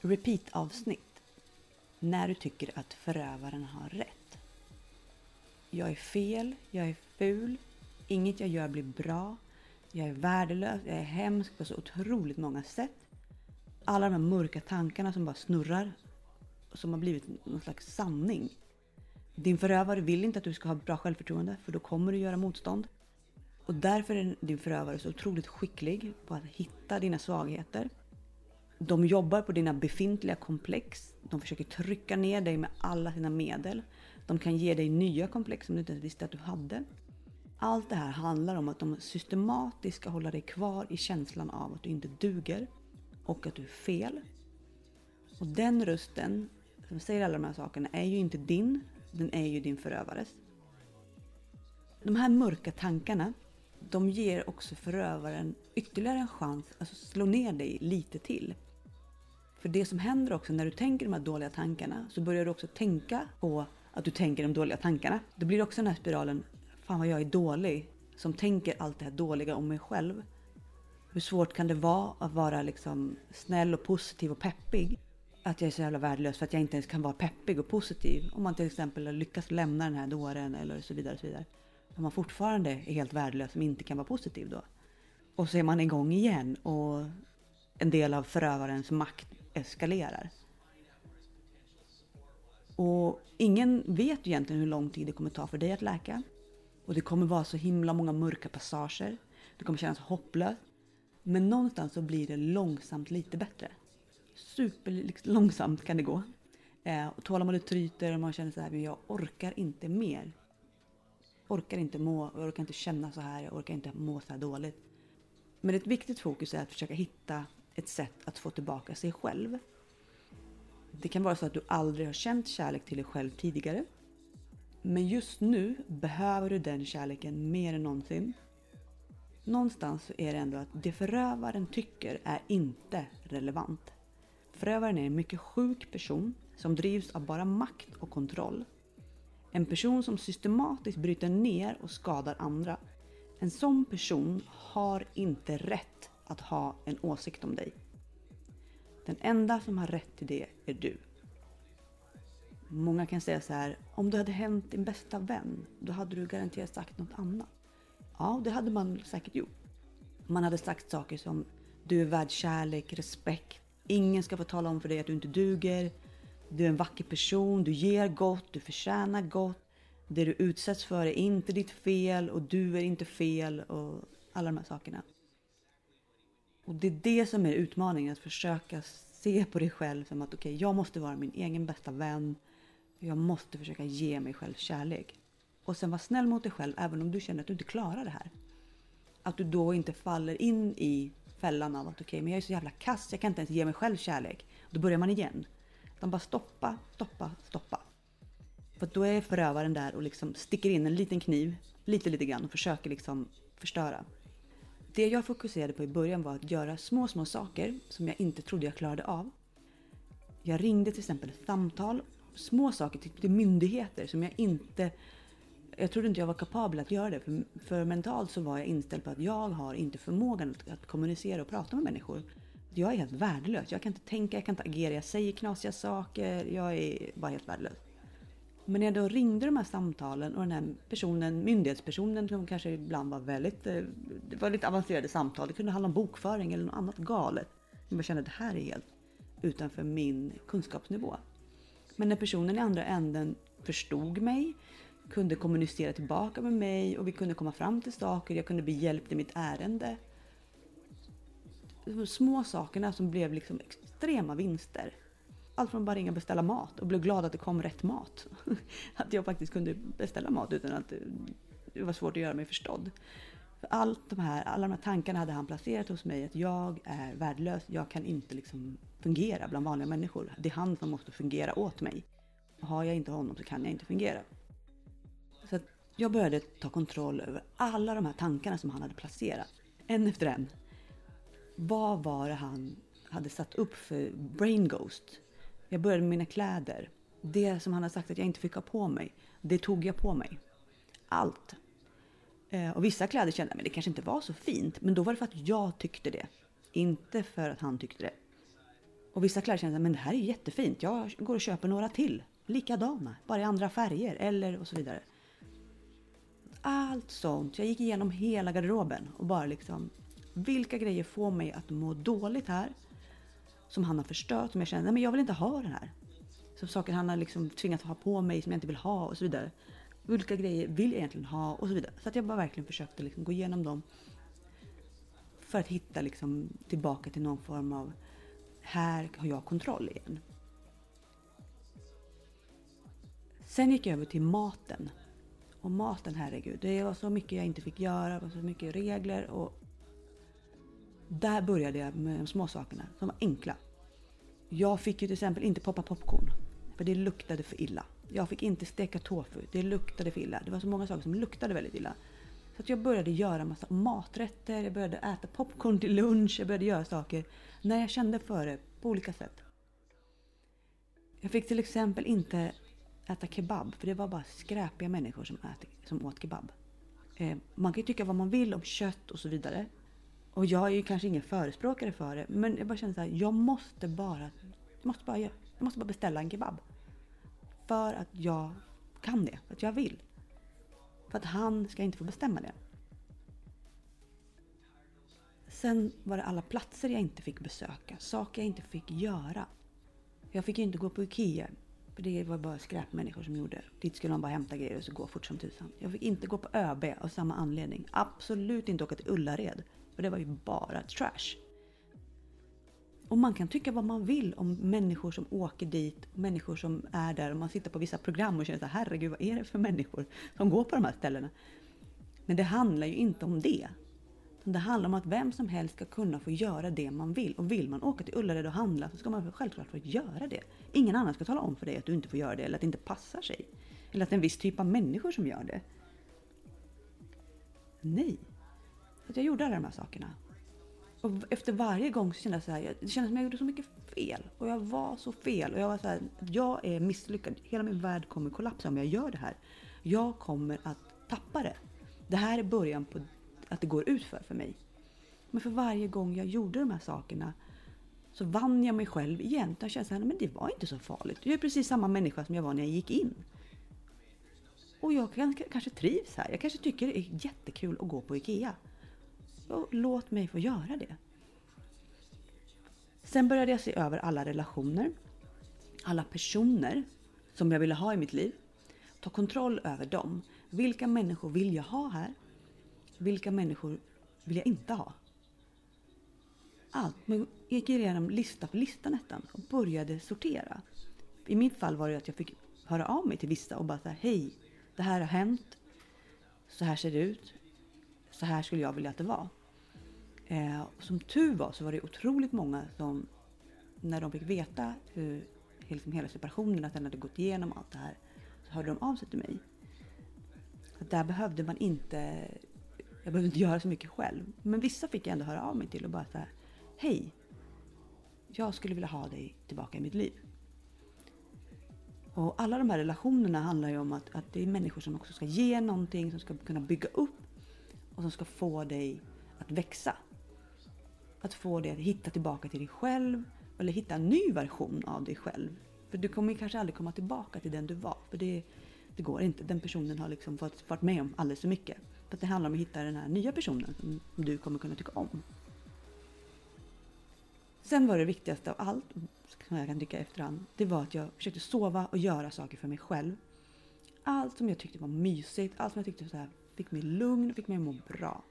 repeat-avsnitt när du tycker att förövaren har rätt. Jag är fel, jag är ful, inget jag gör blir bra, jag är värdelös, jag är hemsk på så otroligt många sätt. Alla de här mörka tankarna som bara snurrar som har blivit någon slags sanning. Din förövare vill inte att du ska ha bra självförtroende för då kommer du göra motstånd. Och därför är din förövare så otroligt skicklig på att hitta dina svagheter. De jobbar på dina befintliga komplex. De försöker trycka ner dig med alla sina medel. De kan ge dig nya komplex som du inte ens visste att du hade. Allt det här handlar om att de systematiskt ska hålla dig kvar i känslan av att du inte duger och att du är fel. Och den rösten som säger alla de här sakerna är ju inte din, den är ju din förövares. De här mörka tankarna, de ger också förövaren ytterligare en chans att slå ner dig lite till. För det som händer också när du tänker de här dåliga tankarna så börjar du också tänka på att du tänker de dåliga tankarna. Då blir det också den här spiralen, fan vad jag är dålig, som tänker allt det här dåliga om mig själv. Hur svårt kan det vara att vara liksom snäll och positiv och peppig? Att jag är så jävla värdelös för att jag inte ens kan vara peppig och positiv. Om man till exempel har lyckats lämna den här dåren eller så vidare. Och så vidare. Om man fortfarande är helt värdelös som inte kan vara positiv då. Och så är man igång igen och en del av förövarens makt eskalerar. Och ingen vet egentligen hur lång tid det kommer ta för dig att läka. Och det kommer vara så himla många mörka passager. Det kommer kännas hopplöst. Men någonstans så blir det långsamt lite bättre. Super liksom, långsamt kan det gå. Eh, och tålamodet tryter och man känner så här, men jag orkar inte mer. Orkar inte må, jag orkar inte känna så här, jag orkar inte må så här dåligt. Men ett viktigt fokus är att försöka hitta ett sätt att få tillbaka sig själv. Det kan vara så att du aldrig har känt kärlek till dig själv tidigare. Men just nu behöver du den kärleken mer än någonsin. Någonstans så är det ändå att det förövaren tycker är inte relevant. Förövaren är en mycket sjuk person som drivs av bara makt och kontroll. En person som systematiskt bryter ner och skadar andra. En sån person har inte rätt att ha en åsikt om dig. Den enda som har rätt till det är du. Många kan säga så här, om det hade hänt din bästa vän, då hade du garanterat sagt något annat. Ja, det hade man säkert gjort. Man hade sagt saker som du är värd kärlek, respekt, ingen ska få tala om för dig att du inte duger, du är en vacker person, du ger gott, du förtjänar gott, det du utsätts för är inte ditt fel och du är inte fel och alla de här sakerna. Och det är det som är utmaningen, att försöka se på dig själv som att okej, okay, jag måste vara min egen bästa vän. Jag måste försöka ge mig själv kärlek. Och sen vara snäll mot dig själv även om du känner att du inte klarar det här. Att du då inte faller in i fällan av att okej, okay, men jag är så jävla kass, jag kan inte ens ge mig själv kärlek. Då börjar man igen. Utan bara stoppa, stoppa, stoppa. För då är förövaren där och liksom sticker in en liten kniv, lite, lite grann och försöker liksom förstöra. Det jag fokuserade på i början var att göra små, små saker som jag inte trodde jag klarade av. Jag ringde till exempel ett samtal, små saker till myndigheter som jag inte jag trodde inte jag var kapabel att göra det. För, för mentalt så var jag inställd på att jag har inte förmågan att, att kommunicera och prata med människor. Jag är helt värdelös. Jag kan inte tänka, jag kan inte agera. Jag säger knasiga saker. Jag är bara helt värdelös. Men när jag då ringde de här samtalen och den här personen, myndighetspersonen som kanske ibland var väldigt, eh, det var lite avancerade samtal. Det kunde handla om bokföring eller något annat galet. Jag kände att det här är helt utanför min kunskapsnivå. Men när personen i andra änden förstod mig, kunde kommunicera tillbaka med mig och vi kunde komma fram till saker. Jag kunde bli hjälpt i mitt ärende. De små sakerna som blev liksom extrema vinster. Allt från bara ringa och beställa mat och bli glad att det kom rätt mat. Att jag faktiskt kunde beställa mat utan att det var svårt att göra mig förstådd. För allt de här, alla de här tankarna hade han placerat hos mig. Att jag är värdelös, jag kan inte liksom fungera bland vanliga människor. Det är han som måste fungera åt mig. Har jag inte honom så kan jag inte fungera. Så att jag började ta kontroll över alla de här tankarna som han hade placerat. En efter en. Vad var det han hade satt upp för brain ghost? Jag började med mina kläder. Det som han har sagt att jag inte fick ha på mig, det tog jag på mig. Allt. Eh, och vissa kläder kände jag, men det kanske inte var så fint. Men då var det för att jag tyckte det. Inte för att han tyckte det. Och vissa kläder kände jag, men det här är jättefint. Jag går och köper några till. Likadana, bara i andra färger eller och så vidare. Allt sånt. Jag gick igenom hela garderoben och bara liksom vilka grejer får mig att må dåligt här? Som han har förstört, som jag känner, nej men jag vill inte ha den här. Så saker han har liksom tvingat ha på mig som jag inte vill ha och så vidare. Vilka grejer vill jag egentligen ha och så vidare. Så att jag bara verkligen försökte liksom gå igenom dem. För att hitta liksom tillbaka till någon form av, här har jag kontroll igen. Sen gick jag över till maten. Och maten, herregud, det var så mycket jag inte fick göra, det var så mycket regler och där började jag med de små sakerna som var enkla. Jag fick ju till exempel inte poppa popcorn, för det luktade för illa. Jag fick inte steka tofu, det luktade för illa. Det var så många saker som luktade väldigt illa. Så att jag började göra massa maträtter, jag började äta popcorn till lunch, jag började göra saker när jag kände för det på olika sätt. Jag fick till exempel inte äta kebab, för det var bara skräpiga människor som, äter, som åt kebab. Eh, man kan ju tycka vad man vill om kött och så vidare. Och jag är ju kanske ingen förespråkare för det, men jag bara känner så här, jag måste bara, jag måste bara, jag måste bara beställa en kebab. För att jag kan det, för att jag vill. För att han ska inte få bestämma det. Sen var det alla platser jag inte fick besöka, saker jag inte fick göra. Jag fick ju inte gå på IKEA, för det var bara skräpmänniskor som gjorde. Dit skulle man bara hämta grejer och så gå fort som tusan. Jag fick inte gå på ÖB av samma anledning. Absolut inte åka till Ullared. För det var ju bara trash. Och man kan tycka vad man vill om människor som åker dit, människor som är där och man sitter på vissa program och känner så här, herregud vad är det för människor som går på de här ställena? Men det handlar ju inte om det. Det handlar om att vem som helst ska kunna få göra det man vill. Och vill man åka till Ullared och handla så ska man självklart få göra det. Ingen annan ska tala om för dig att du inte får göra det eller att det inte passar sig. Eller att det är en viss typ av människor som gör det. Nej. Att jag gjorde alla de här sakerna. Och efter varje gång så kände jag så här, det kändes som jag gjorde så mycket fel. Och jag var så fel. Och jag var så här, jag är misslyckad. Hela min värld kommer kollapsa om jag gör det här. Jag kommer att tappa det. Det här är början på att det går ut för, för mig. Men för varje gång jag gjorde de här sakerna så vann jag mig själv igen. Jag kände att det var inte så farligt. Jag är precis samma människa som jag var när jag gick in. Och jag kanske trivs här. Jag kanske tycker det är jättekul att gå på IKEA. Och låt mig få göra det. Sen började jag se över alla relationer, alla personer som jag ville ha i mitt liv. Ta kontroll över dem. Vilka människor vill jag ha här? Vilka människor vill jag inte ha? Allt. Men jag gick igenom lista för lista nästan och började sortera. I mitt fall var det att jag fick höra av mig till vissa och bara säga hej, det här har hänt. Så här ser det ut. Så här skulle jag vilja att det var. Eh, som tur var så var det otroligt många som när de fick veta hur liksom hela separationen, att den hade gått igenom allt det här, så hörde de av sig till mig. Så där behövde man inte, jag behövde inte göra så mycket själv. Men vissa fick jag ändå höra av mig till och bara så hej, jag skulle vilja ha dig tillbaka i mitt liv. Och alla de här relationerna handlar ju om att, att det är människor som också ska ge någonting, som ska kunna bygga upp och som ska få dig att växa. Att få dig att hitta tillbaka till dig själv eller hitta en ny version av dig själv. För du kommer kanske aldrig komma tillbaka till den du var. För det, det går inte. Den personen har liksom fått varit med om alldeles för mycket. För det handlar om att hitta den här nya personen som du kommer kunna tycka om. Sen var det viktigaste av allt, som jag kan tycka efterhand, det var att jag försökte sova och göra saker för mig själv. Allt som jag tyckte var mysigt, allt som jag tyckte så här, fick mig lugn, fick mig att må bra.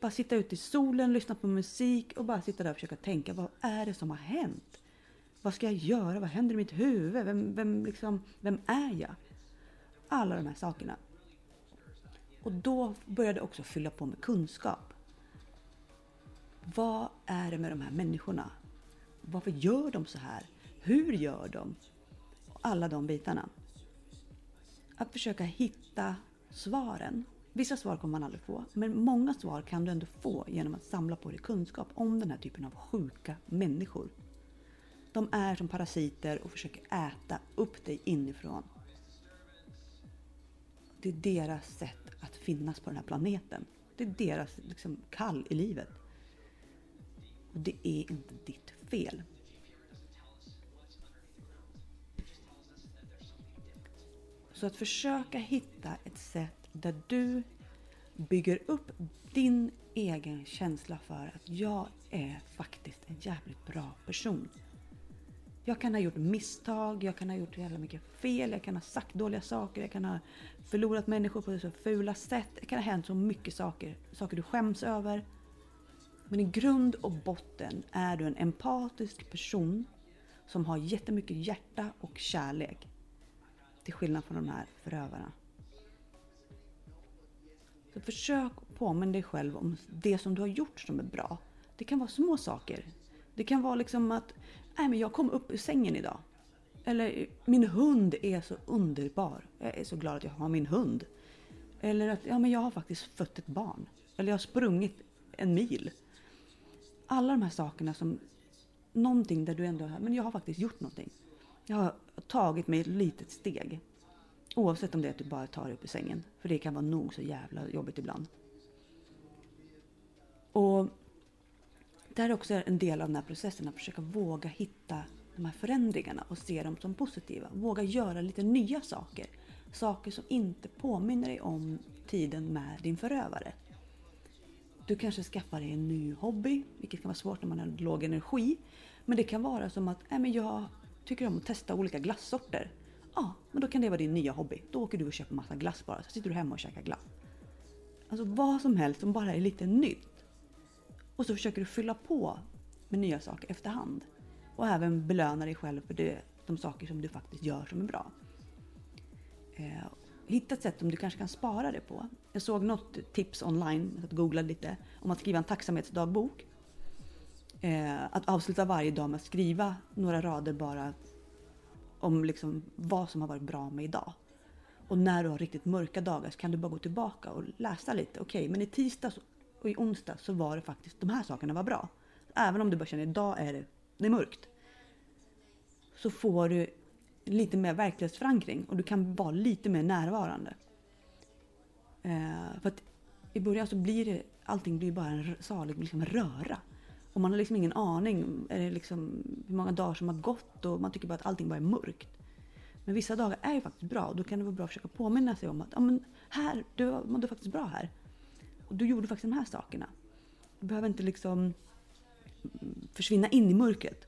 Bara sitta ute i solen, lyssna på musik och bara sitta där och försöka tänka vad är det som har hänt? Vad ska jag göra? Vad händer i mitt huvud? Vem, vem, liksom, vem är jag? Alla de här sakerna. Och då började jag också fylla på med kunskap. Vad är det med de här människorna? Varför gör de så här? Hur gör de? Och alla de bitarna. Att försöka hitta svaren Vissa svar kommer man aldrig få, men många svar kan du ändå få genom att samla på dig kunskap om den här typen av sjuka människor. De är som parasiter och försöker äta upp dig inifrån. Det är deras sätt att finnas på den här planeten. Det är deras liksom, kall i livet. Och det är inte ditt fel. Så att försöka hitta ett sätt där du bygger upp din egen känsla för att jag är faktiskt en jävligt bra person. Jag kan ha gjort misstag, jag kan ha gjort jävla mycket fel, jag kan ha sagt dåliga saker, jag kan ha förlorat människor på så fula sätt. Det kan ha hänt så mycket saker, saker du skäms över. Men i grund och botten är du en empatisk person som har jättemycket hjärta och kärlek. Till skillnad från de här förövarna. Så försök påminna dig själv om det som du har gjort som är bra. Det kan vara små saker. Det kan vara liksom att Nej, men jag kom upp ur sängen idag. Eller min hund är så underbar. Jag är så glad att jag har min hund. Eller att ja, men jag har faktiskt fött ett barn. Eller jag har sprungit en mil. Alla de här sakerna som någonting där du ändå, men jag har faktiskt gjort någonting. Jag har tagit mig ett litet steg. Oavsett om det är att du bara tar dig upp ur sängen. För det kan vara nog så jävla jobbigt ibland. Och det här är också en del av den här processen, att försöka våga hitta de här förändringarna och se dem som positiva. Våga göra lite nya saker. Saker som inte påminner dig om tiden med din förövare. Du kanske skaffar dig en ny hobby, vilket kan vara svårt när man har låg energi. Men det kan vara som att äh, men jag tycker om att testa olika glassorter. Ja, men då kan det vara din nya hobby. Då åker du och köper massa glass bara, så sitter du hemma och käkar glass. Alltså vad som helst som bara är lite nytt. Och så försöker du fylla på med nya saker efterhand. Och även belöna dig själv för det, de saker som du faktiskt gör som är bra. Eh, hitta ett sätt som du kanske kan spara det på. Jag såg något tips online, Jag googlade lite, om att skriva en tacksamhetsdagbok. Eh, att avsluta varje dag med att skriva några rader bara om liksom vad som har varit bra med idag. Och när du har riktigt mörka dagar så kan du bara gå tillbaka och läsa lite. Okej, okay, men i tisdags och i onsdag så var det faktiskt de här sakerna var bra. Även om du bara känner idag är det, det är mörkt. Så får du lite mer verklighetsförankring och du kan vara lite mer närvarande. Eh, för att i början så blir det, allting blir bara en salig liksom röra. Och man har liksom ingen aning är liksom, hur många dagar som har gått och man tycker bara att allting bara är mörkt. Men vissa dagar är ju faktiskt bra och då kan det vara bra att försöka påminna sig om att ja, men här, du mådde faktiskt bra här. Och du gjorde faktiskt de här sakerna. Du behöver inte liksom försvinna in i mörkret.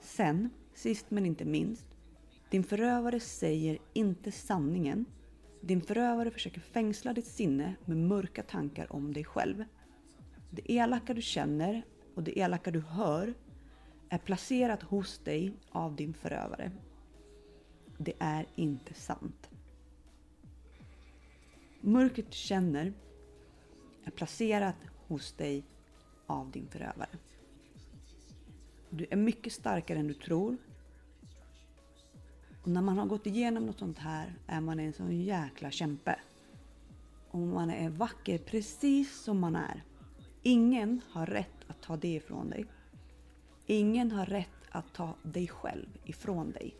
Sen, sist men inte minst. Din förövare säger inte sanningen. Din förövare försöker fängsla ditt sinne med mörka tankar om dig själv. Det elaka du känner och det elaka du hör är placerat hos dig av din förövare. Det är inte sant. Mörkret du känner är placerat hos dig av din förövare. Du är mycket starkare än du tror. Och när man har gått igenom något sånt här är man en sån jäkla kämpe. Och man är vacker precis som man är. Ingen har rätt att ta det ifrån dig. Ingen har rätt att ta dig själv ifrån dig.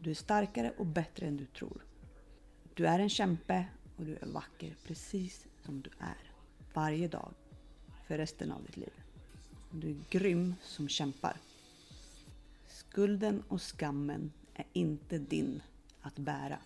Du är starkare och bättre än du tror. Du är en kämpe och du är vacker precis som du är. Varje dag. För resten av ditt liv. Du är grym som kämpar. Skulden och skammen är inte din att bära.